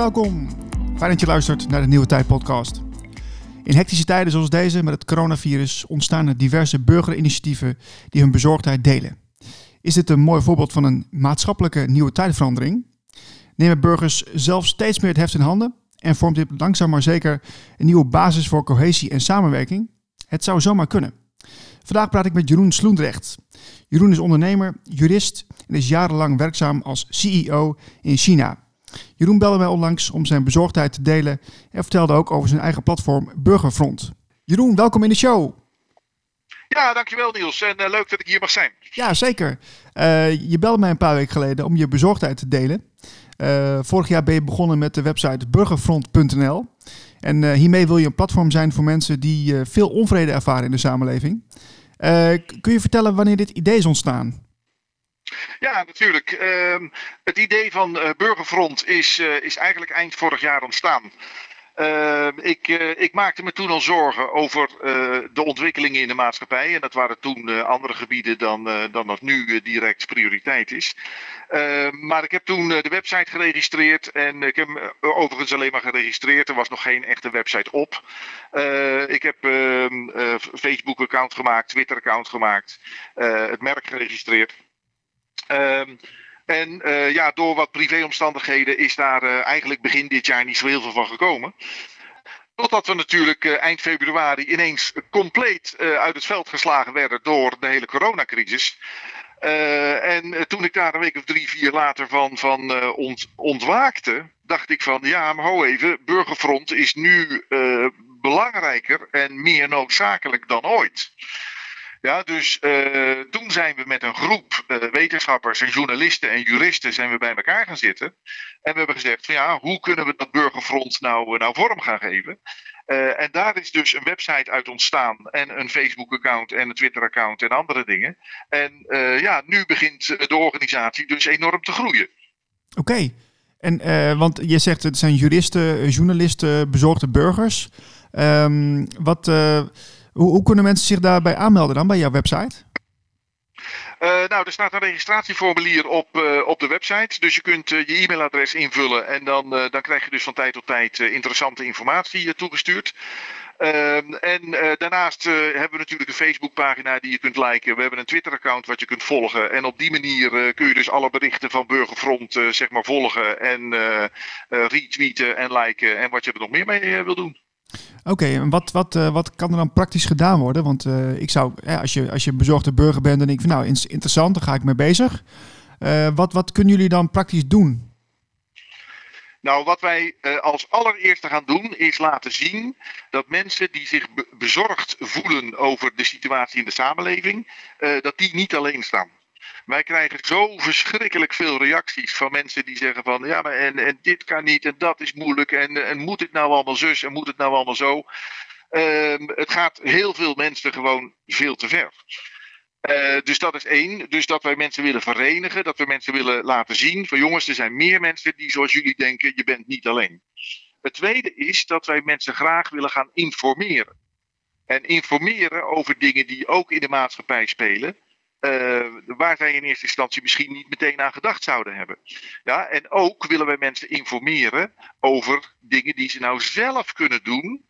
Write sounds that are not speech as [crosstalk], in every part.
welkom. Fijn dat je luistert naar de Nieuwe Tijd podcast. In hectische tijden zoals deze met het coronavirus ontstaan er diverse burgerinitiatieven die hun bezorgdheid delen. Is dit een mooi voorbeeld van een maatschappelijke nieuwe tijdverandering? Nemen burgers zelf steeds meer het heft in handen en vormt dit langzaam maar zeker een nieuwe basis voor cohesie en samenwerking? Het zou zomaar kunnen. Vandaag praat ik met Jeroen Sloendrecht. Jeroen is ondernemer, jurist en is jarenlang werkzaam als CEO in China. Jeroen belde mij onlangs om zijn bezorgdheid te delen en vertelde ook over zijn eigen platform Burgerfront. Jeroen, welkom in de show. Ja, dankjewel Niels en uh, leuk dat ik hier mag zijn. Ja, zeker. Uh, je belde mij een paar weken geleden om je bezorgdheid te delen. Uh, vorig jaar ben je begonnen met de website burgerfront.nl. En hiermee wil je een platform zijn voor mensen die veel onvrede ervaren in de samenleving. kun je vertellen wanneer dit idee is ontstaan? Ja, natuurlijk. Uh, het idee van uh, Burgerfront is, uh, is eigenlijk eind vorig jaar ontstaan. Uh, ik, ik, maakte me toen al zorgen over de ontwikkelingen in de maatschappij. En dat waren toen andere gebieden dan, dan dat nu direct prioriteit is. Ehm, maar ik heb toen de website geregistreerd. En ik heb hem overigens alleen maar geregistreerd. Er was nog geen echte website op. ik heb ehm, Facebook-account gemaakt, Twitter-account gemaakt. het merk geregistreerd. Um, en uh, ja, door wat privéomstandigheden is daar uh, eigenlijk begin dit jaar niet zo heel veel van gekomen. Totdat we natuurlijk uh, eind februari ineens compleet uit het veld geslagen werden door de hele coronacrisis. en toen ik daar een week of drie, vier later van, van ont, ontwaakte, dacht ik van ja, maar ho even, Burgerfront is nu belangrijker en meer noodzakelijk dan ooit. Ja, dus uh, toen zijn we met een groep uh, wetenschappers en journalisten en juristen zijn we bij elkaar gaan zitten. En we hebben gezegd van ja, hoe kunnen we dat burgerfront nou, uh, nou vorm gaan geven? en daar is dus een website uit ontstaan en een Facebook-account en een Twitter-account en andere dingen. En ja, nu begint de organisatie dus enorm te groeien. Oké, en want je zegt het zijn juristen, journalisten, bezorgde burgers. Um, wat hoe, kunnen mensen zich daarbij aanmelden dan bij jouw website? Uh, nou, er staat een registratieformulier op, uh, op de website. Dus je kunt uh, je e-mailadres invullen en dan, dan krijg je dus van tijd tot tijd interessante informatie toegestuurd. Ehm, en daarnaast hebben we natuurlijk een Facebookpagina die je kunt liken. We hebben een Twitter-account wat je kunt volgen. En op die manier kun je dus alle berichten van Burgerfront zeg maar volgen en retweeten en liken en wat je er nog meer mee wil doen. Oké, en wat, wat, uh, wat kan er dan praktisch gedaan worden? Want uh, ik zou, als, je, als je bezorgde burger bent, denk ik van nou, interessant, daar ga ik mee bezig. Uh, wat, wat kunnen jullie dan praktisch doen? Nou, wat wij als allereerste gaan doen is laten zien dat mensen die zich bezorgd voelen over de situatie in de samenleving, dat die niet alleen staan. Wij krijgen zo verschrikkelijk veel reacties van mensen die zeggen van ja, maar en, en dit kan niet en dat is moeilijk en, en moet het nou allemaal zus en moet het nou allemaal zo. Um, het gaat heel veel mensen gewoon veel te ver. Uh, dus dat is één. Dus dat wij mensen willen verenigen, dat we mensen willen laten zien van jongens, er zijn meer mensen die zoals jullie denken, je bent niet alleen. Het tweede is dat wij mensen graag willen gaan informeren. En informeren over dingen die ook in de maatschappij spelen. Uh, waar zij in eerste instantie misschien niet meteen aan gedacht zouden hebben. Ja, en ook willen wij mensen informeren over dingen die ze nou zelf kunnen doen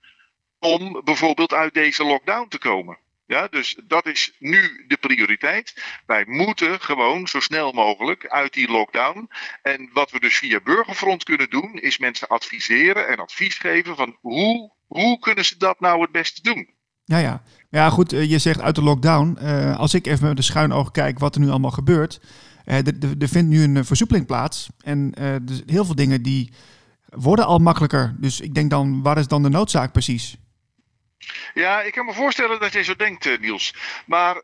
om bijvoorbeeld uit deze lockdown te komen. Ja, dus dat is nu de prioriteit. Wij moeten gewoon zo snel mogelijk uit die lockdown. En wat we dus via Burgerfront kunnen doen, is mensen adviseren en advies geven van hoe, hoe kunnen ze dat nou het beste doen. Ja, ja. Ja, goed, eh, je zegt uit de lockdown. Uh, als ik even met een schuin oog kijk wat er nu allemaal gebeurt. Uh, er vindt nu een versoepeling plaats. En dus heel veel dingen die worden al makkelijker. Dus ik denk dan, waar is dan de noodzaak precies? Ja, ik kan me voorstellen dat je zo denkt, Niels. Maar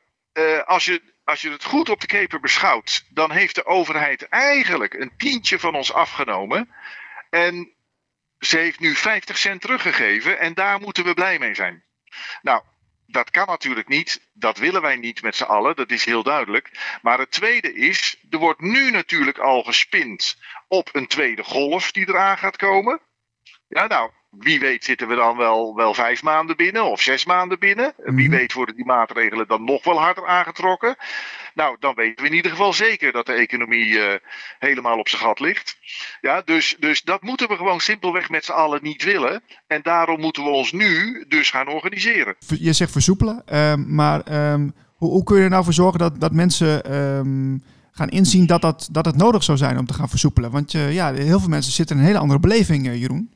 als, je, als je het goed op de keper beschouwt, dan heeft de overheid eigenlijk een tientje van ons afgenomen. En ze heeft nu 50 cent teruggegeven en daar moeten we blij mee zijn. Nou, dat kan natuurlijk niet. Dat willen wij niet met z'n allen. Dat is heel duidelijk. Maar het tweede is, er wordt nu natuurlijk al gespind op een tweede golf die eraan gaat komen. Ja, nou, wie weet zitten we dan wel, wel vijf maanden binnen of zes maanden binnen. Wie mhm. weet worden die maatregelen dan nog wel harder aangetrokken. Nou, dan weten we in ieder geval zeker dat de economie helemaal op zijn gat ligt. Ja, dus, dus dat moeten we gewoon simpelweg met z'n allen niet willen. En daarom moeten we ons nu dus gaan organiseren. Je zegt versoepelen, ehm, maar ehm, hoe, kun je er nou voor zorgen dat, dat mensen ehm, gaan inzien dat, dat, dat het nodig zou zijn om te gaan versoepelen? Want ja, heel veel mensen zitten in een hele andere beleving, Jeroen.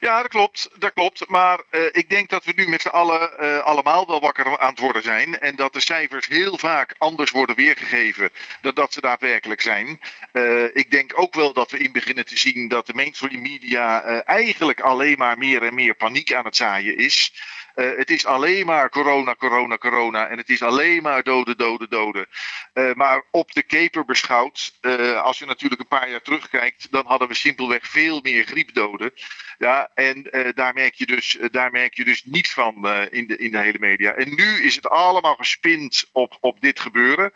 Ja, dat klopt. Dat klopt. Maar uh, ik denk dat we nu met z'n allen uh, allemaal wel wakker aan het worden zijn. En dat de cijfers heel vaak anders worden weergegeven dan dat ze daadwerkelijk zijn. Uh, ik denk ook wel dat we in beginnen te zien dat de mainstream media eigenlijk alleen maar meer en meer paniek aan het zaaien is. Uh, het is alleen maar corona, corona, corona. En het is alleen maar doden, doden, doden. Uh, maar op de keper beschouwd, uh, als je natuurlijk een paar jaar terugkijkt, dan hadden we simpelweg veel meer griepdoden. Ja, en daar, merk je dus, daar merk je dus niets van in, de, in de hele media. En nu is het allemaal gespind op, op dit gebeuren.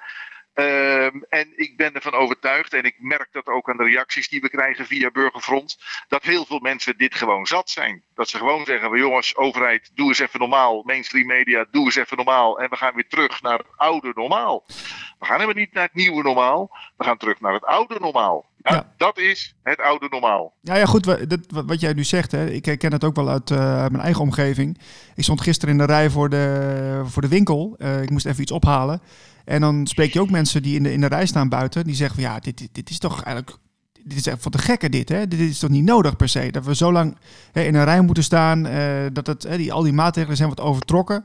Um, en ik ben ervan overtuigd, en ik merk dat ook aan de reacties die we krijgen via Burgerfront, dat heel veel mensen dit gewoon zat zijn. Dat ze gewoon zeggen: jongens, overheid, doe eens even normaal. Mainstream media, doe eens even normaal. En we gaan weer terug naar het oude normaal. We gaan helemaal niet naar het nieuwe normaal. We gaan terug naar het oude normaal. Ja, ja. Dat is het oude normaal. Ja, ja goed, wat, wat jij nu zegt, hè, ik herken het ook wel uit, uh, uit mijn eigen omgeving. Ik stond gisteren in de rij voor de, voor de winkel. Uh, ik moest even iets ophalen. En dan spreek je ook mensen die in de, in de rij staan buiten. Die zeggen van ja, dit, dit, dit is toch eigenlijk dit is echt van de gekke dit, hè? Dit is toch niet nodig per se? Dat we zo lang hè, in een rij moeten staan, uh, dat het, hè, die, al die maatregelen zijn wat overtrokken.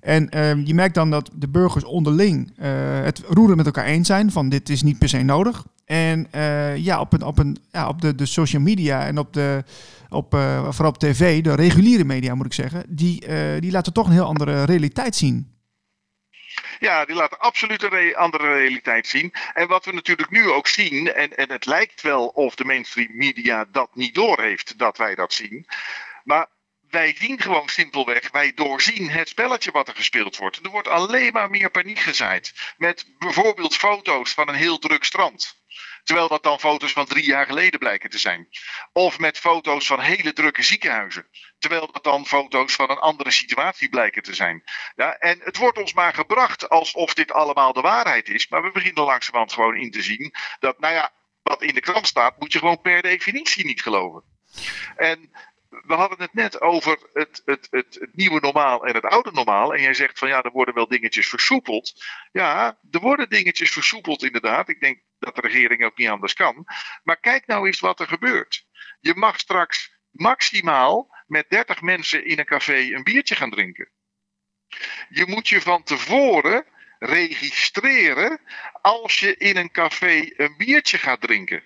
En uh, je merkt dan dat de burgers onderling uh, het roeren met elkaar eens zijn van dit is niet per se nodig. En uh, ja, op, een, op, een, ja, op de, de social media en op de, op, vooral op tv, de reguliere media moet ik zeggen, die, die laten toch een heel andere realiteit zien. Ja, die laten absoluut een re andere realiteit zien. En wat we natuurlijk nu ook zien, en, en het lijkt wel of de mainstream media dat niet doorheeft dat wij dat zien. Maar wij zien gewoon simpelweg, wij doorzien het spelletje wat er gespeeld wordt. Er wordt alleen maar meer paniek gezaaid. Met bijvoorbeeld foto's van een heel druk strand. Terwijl dat dan foto's van drie jaar geleden blijken te zijn. Of met foto's van hele drukke ziekenhuizen. Terwijl dat dan foto's van een andere situatie blijken te zijn. Ja, en het wordt ons maar gebracht alsof dit allemaal de waarheid is. Maar we beginnen langzamerhand gewoon in te zien dat, nou ja, wat in de krant staat, moet je gewoon per definitie niet geloven. En we hadden het net over het, het, het, het, nieuwe normaal en het oude normaal. En jij zegt van ja, er worden wel dingetjes versoepeld. Ja, er worden dingetjes versoepeld inderdaad. Ik denk dat de regering ook niet anders kan. Maar kijk nou eens wat er gebeurt. Je mag straks maximaal met 30 mensen in een café een biertje gaan drinken. Je moet je van tevoren registreren als je in een café een biertje gaat drinken.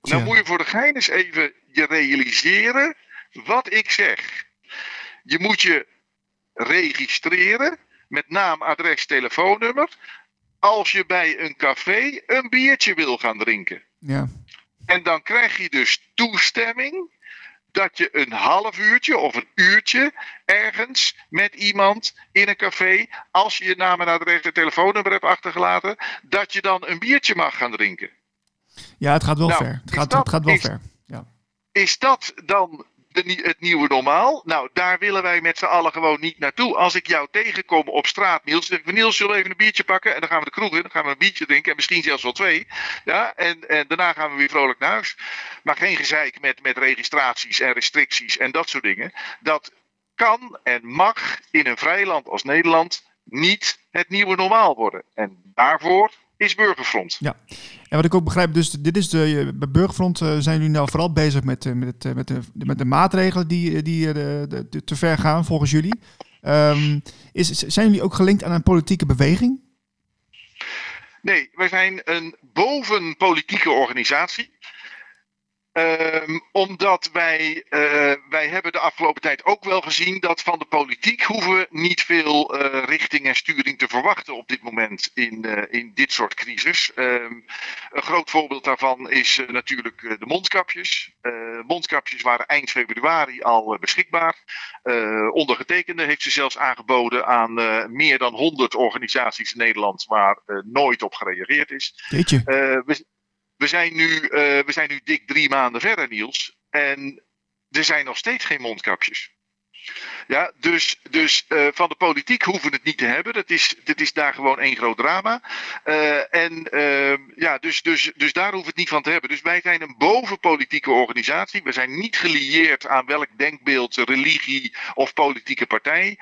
Nou moet je voor de gein eens even je realiseren wat ik zeg. Je moet je registreren met naam, adres, telefoonnummer. Als je bij een café een biertje wil gaan drinken. Ja. En dan krijg je dus toestemming dat je een half uurtje of een uurtje ergens met iemand in een café, als je je naam en adres en telefoonnummer hebt achtergelaten, dat je dan een biertje mag gaan drinken. Ja, het gaat wel nou, ver. Het gaat, dat, het gaat wel is, ver. Ja. Is dat dan het nieuwe normaal. Nou, daar willen wij met z'n allen gewoon niet naartoe. Als ik jou tegenkom op straat, Niels, zeg ik: Niels, zullen we even een biertje pakken? En dan gaan we de kroeg in, dan gaan we een biertje drinken. En misschien zelfs wel twee. Ja, en, en daarna gaan we weer vrolijk naar huis. Maar geen gezeik met, met registraties en restricties en dat soort dingen. Dat kan en mag in een vrij land als Nederland niet het nieuwe normaal worden. En daarvoor is Burgerfront. Ja, en wat ik ook begrijp, dus dit is de, bij Burgerfront uh, zijn jullie nou vooral bezig met, uh, met, met, de, met de maatregelen die, die te ver gaan volgens jullie. Um, is, zijn jullie ook gelinkt aan een politieke beweging? Nee, wij zijn een bovenpolitieke organisatie. Um, omdat wij, uh, wij hebben de afgelopen tijd ook wel gezien dat van de politiek hoeven we niet veel uh, richting en sturing te verwachten op dit moment in, uh, in dit soort crisis. Um, een groot voorbeeld daarvan is natuurlijk de mondkapjes. mondkapjes waren eind februari al beschikbaar. ondergetekende heeft ze zelfs aangeboden aan meer dan 100 organisaties in Nederland waar nooit op gereageerd is. We, we zijn, nu, uh, we zijn nu dik drie maanden verder, Niels. En er zijn nog steeds geen mondkapjes. Ja, dus dus uh, van de politiek hoeven we het niet te hebben. Dat is, dit is daar gewoon één groot drama. Uh, en uh, ja, dus, dus, dus daar hoeven we het niet van te hebben. Dus wij zijn een bovenpolitieke organisatie. We zijn niet gelieerd aan welk denkbeeld, religie of politieke partij.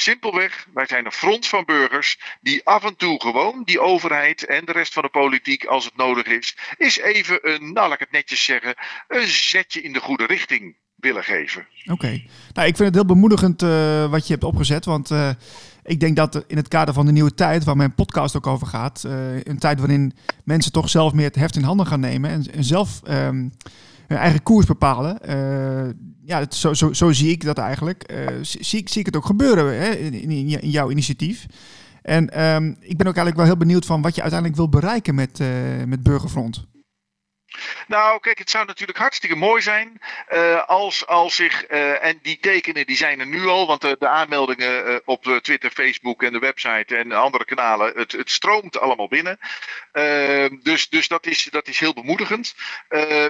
Simpelweg, wij zijn een front van burgers die af en toe gewoon die overheid en de rest van de politiek, als het nodig is, is even een, nou ik het netjes zeggen, een zetje in de goede richting willen geven. Oké, nou ik vind het heel bemoedigend uh, wat je hebt opgezet, want uh, ik denk dat in het kader van de nieuwe tijd, waar mijn podcast ook over gaat, uh, een tijd waarin mensen toch zelf meer het heft in handen gaan nemen en, zelf um, hun eigen koers bepalen. ja, het, zo, zo, zo, zie ik dat eigenlijk. zie, zie ik het ook gebeuren hè, in, in, jouw initiatief. En um, ik ben ook eigenlijk wel heel benieuwd van wat je uiteindelijk wil bereiken met, met Burgerfront. Nou, kijk, het zou natuurlijk hartstikke mooi zijn uh, als, als zich, uh, en die tekenen die zijn er nu al, want de, de aanmeldingen uh, op Twitter, Facebook en de website en andere kanalen, het, het stroomt allemaal binnen. dus dus dat, is, dat is heel bemoedigend.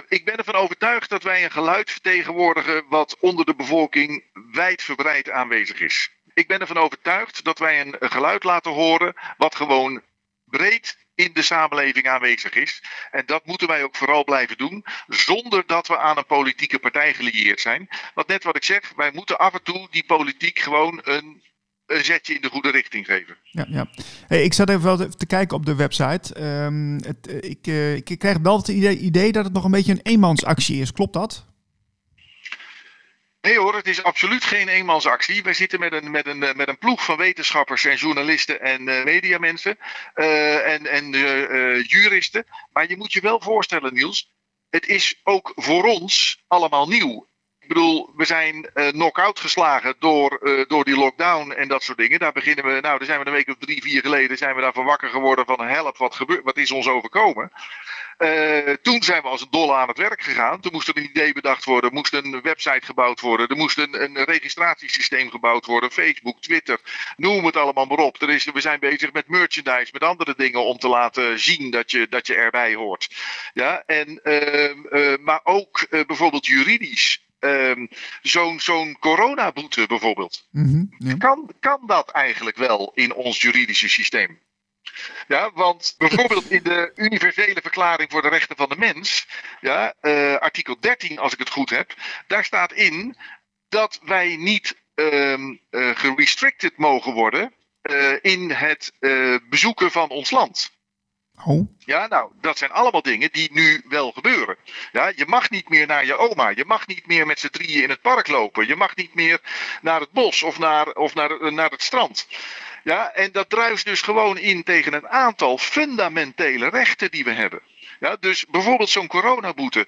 ik ben ervan overtuigd dat wij een geluid vertegenwoordigen wat onder de bevolking wijdverbreid aanwezig is. Ik ben ervan overtuigd dat wij een geluid laten horen wat gewoon breed in de samenleving aanwezig is. En dat moeten wij ook vooral blijven doen, zonder dat we aan een politieke partij gelieerd zijn. Want net wat ik zeg, wij moeten af en toe die politiek gewoon een, een zetje in de goede richting geven. Ja, ja. Hey, ik zat even wel te kijken op de website. Um, het, ik, uh, ik krijg wel het idee, idee dat het nog een beetje een eenmansactie is. Klopt dat? Nee hoor, het is absoluut geen eenmansactie. Wij zitten met een, met een, met een ploeg van wetenschappers en journalisten en uh, mediamensen uh, en, en juristen. Maar je moet je wel voorstellen, Niels, het is ook voor ons allemaal nieuw. Bedoel, we zijn uh, knock-out geslagen door, uh, door die lockdown en dat soort dingen. Daar beginnen we, nou, daar zijn we een week of drie, vier geleden, zijn we daarvan wakker geworden van help, wat, gebeurt, wat is ons overkomen? Uh, toen zijn we als een dolle aan het werk gegaan. Toen moest er een idee bedacht worden, moest een website gebouwd worden, er moest een, een registratiesysteem gebouwd worden, Facebook, Twitter, noem het allemaal maar op. Er is, we zijn bezig met merchandise, met andere dingen om te laten zien dat je, dat je erbij hoort. Ja, en, uh, maar ook bijvoorbeeld juridisch. Um, zo'n coronaboete bijvoorbeeld. Mm -hmm, ja. kan, kan dat eigenlijk wel in ons juridische systeem? Ja, want bijvoorbeeld in de Universele Verklaring voor de Rechten van de Mens, ja, uh, artikel 13 als ik het goed heb, daar staat in dat wij niet um, uh, gerestricted mogen worden uh, in het bezoeken van ons land. Oh. Ja, nou, dat zijn allemaal dingen die nu wel gebeuren. Ja, je mag niet meer naar je oma. Je mag niet meer met z'n drieën in het park lopen. Je mag niet meer naar het bos of naar, of naar, naar het strand. Ja, en dat druist dus gewoon in tegen een aantal fundamentele rechten die we hebben. Ja, dus bijvoorbeeld zo'n coronaboete.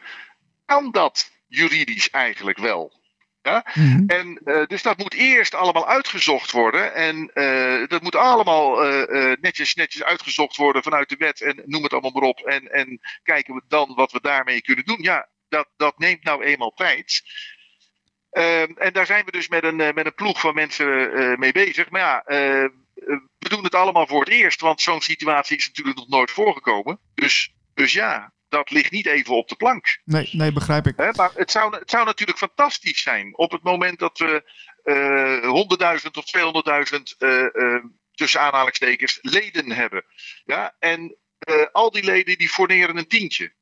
Kan dat juridisch eigenlijk wel? Ja? Mhm. En uh, dus dat moet eerst allemaal uitgezocht worden. En uh, dat moet allemaal uh, netjes, netjes uitgezocht worden vanuit de wet. En noem het allemaal maar op. En, en kijken we dan wat we daarmee kunnen doen. Ja, dat, dat neemt nou eenmaal tijd. Ehm, en daar zijn we dus met een, met een ploeg van mensen mee bezig. Maar ja, we doen het allemaal voor het eerst. Want zo'n situatie is natuurlijk nog nooit voorgekomen. Dus, dus ja, dat ligt niet even op de plank. Nee, nee begrijp ik. He, maar het zou, het zou natuurlijk fantastisch zijn op het moment dat we uh, 100.000 of 200.000 uh, uh, tussen aanhalingstekens leden hebben. Ja, en al die leden die forneren een tientje.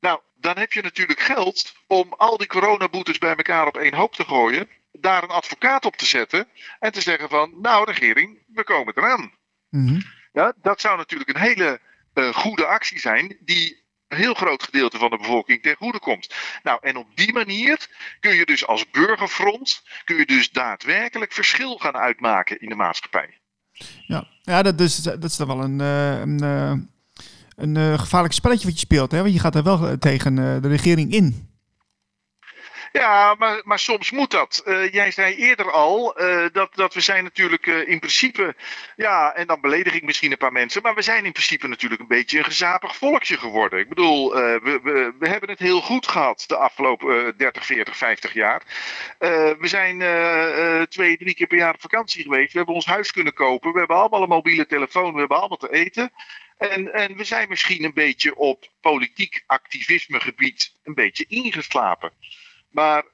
Nou, dan heb je natuurlijk geld om al die coronaboetes bij elkaar op één hoop te gooien. Daar een advocaat op te zetten en te zeggen van, nou regering, we komen eraan. Mm -hmm. Ja, dat zou natuurlijk een hele uh, goede actie zijn die een heel groot gedeelte van de bevolking ten goede komt. Nou, en op die manier kun je dus als burgerfront, kun je dus daadwerkelijk verschil gaan uitmaken in de maatschappij. Ja, ja dat, is, dat is dan wel een, een, een, een gevaarlijk spelletje wat je speelt. Hè? Want je gaat er wel tegen de regering in. Ja, maar, maar soms moet dat. Uh, jij zei eerder al uh, dat, dat we zijn natuurlijk uh, in principe, ja, en dan beledig ik misschien een paar mensen, maar we zijn in principe natuurlijk een beetje een gezapig volkje geworden. Ik bedoel, we, we, we hebben het heel goed gehad de afgelopen 30, 40, 50 jaar. we zijn twee, drie keer per jaar op vakantie geweest. We hebben ons huis kunnen kopen. We hebben allemaal een mobiele telefoon. We hebben allemaal te eten. En, en we zijn misschien een beetje op politiek activisme gebied een beetje ingeslapen. Maar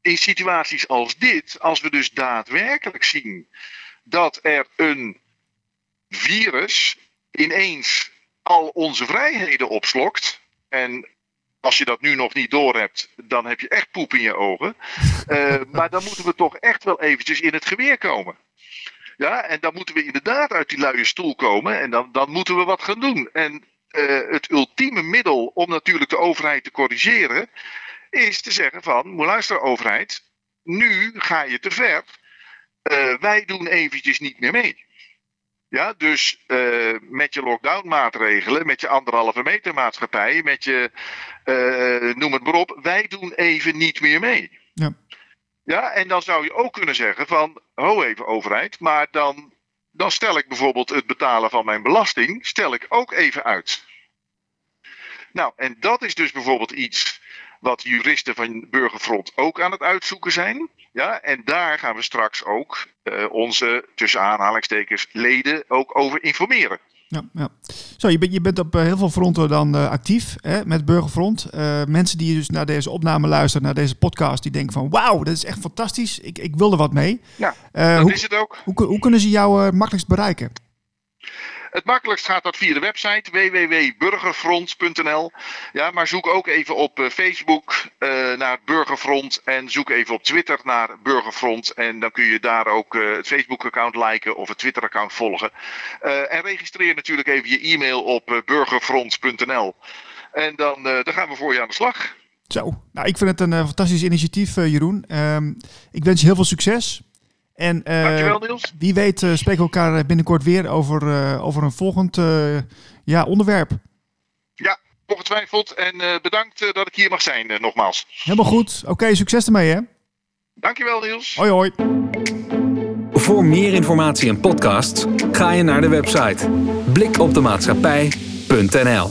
in situaties als dit, als we dus daadwerkelijk zien dat er een virus ineens al onze vrijheden opslokt. En als je dat nu nog niet doorhebt, dan heb je echt poep in je ogen. Uh, [laughs] maar dan moeten we toch echt wel eventjes in het geweer komen. Ja, en dan moeten we inderdaad uit die luie stoel komen en dan, dan moeten we wat gaan doen. En uh, het ultieme middel om natuurlijk de overheid te corrigeren, is te zeggen van, luister overheid, nu ga je te ver. Uh, wij doen eventjes niet meer mee. Ja, dus uh, met je lockdown maatregelen, met je anderhalve meter maatschappij, met je, uh, noem het maar op, wij doen even niet meer mee. Ja. Ja, en dan zou je ook kunnen zeggen van, ho even overheid, maar dan, dan stel ik bijvoorbeeld het betalen van mijn belasting, stel ik ook even uit. Nou, en dat is dus bijvoorbeeld iets wat juristen van Burgerfront ook aan het uitzoeken zijn. Ja, en daar gaan we straks ook uh, onze, tussen aanhalingstekens, leden ook over informeren. Ja, ja. Zo, je, bent, je bent op eh, heel veel fronten dan uh, actief hè, met Burgerfront. Uh, mensen die dus naar deze opname luisteren, naar deze podcast, die denken van wauw, dat is echt fantastisch. Ik, ik wil er wat mee. Ja, dat hoe, is het ook. Hoe, hoe kunnen ze jou makkelijkst bereiken? Het makkelijkst gaat dat via de website www.burgerfront.nl. Ja, maar zoek ook even op uh, Facebook uh, naar Burgerfront en zoek even op Twitter naar Burgerfront. En dan kun je daar ook uh, het Facebook-account liken of het Twitter-account volgen. en registreer natuurlijk even je e-mail op burgerfront.nl. En dan, dan gaan we voor je aan de slag. Zo, nou ik vind het een fantastisch initiatief, Jeroen. Ehm, ik wens je heel veel succes. En uh, Dankjewel, Niels. wie weet uh, spreken we elkaar binnenkort weer over, uh, over een volgend ja, onderwerp. Ja, ongetwijfeld. En bedankt dat ik hier mag zijn, nogmaals. Helemaal goed. Oké, okay, succes ermee hè. Dankjewel, Niels. Hoi, hoi. Voor meer informatie en podcasts ga je naar de website blikopdemaatschappij.nl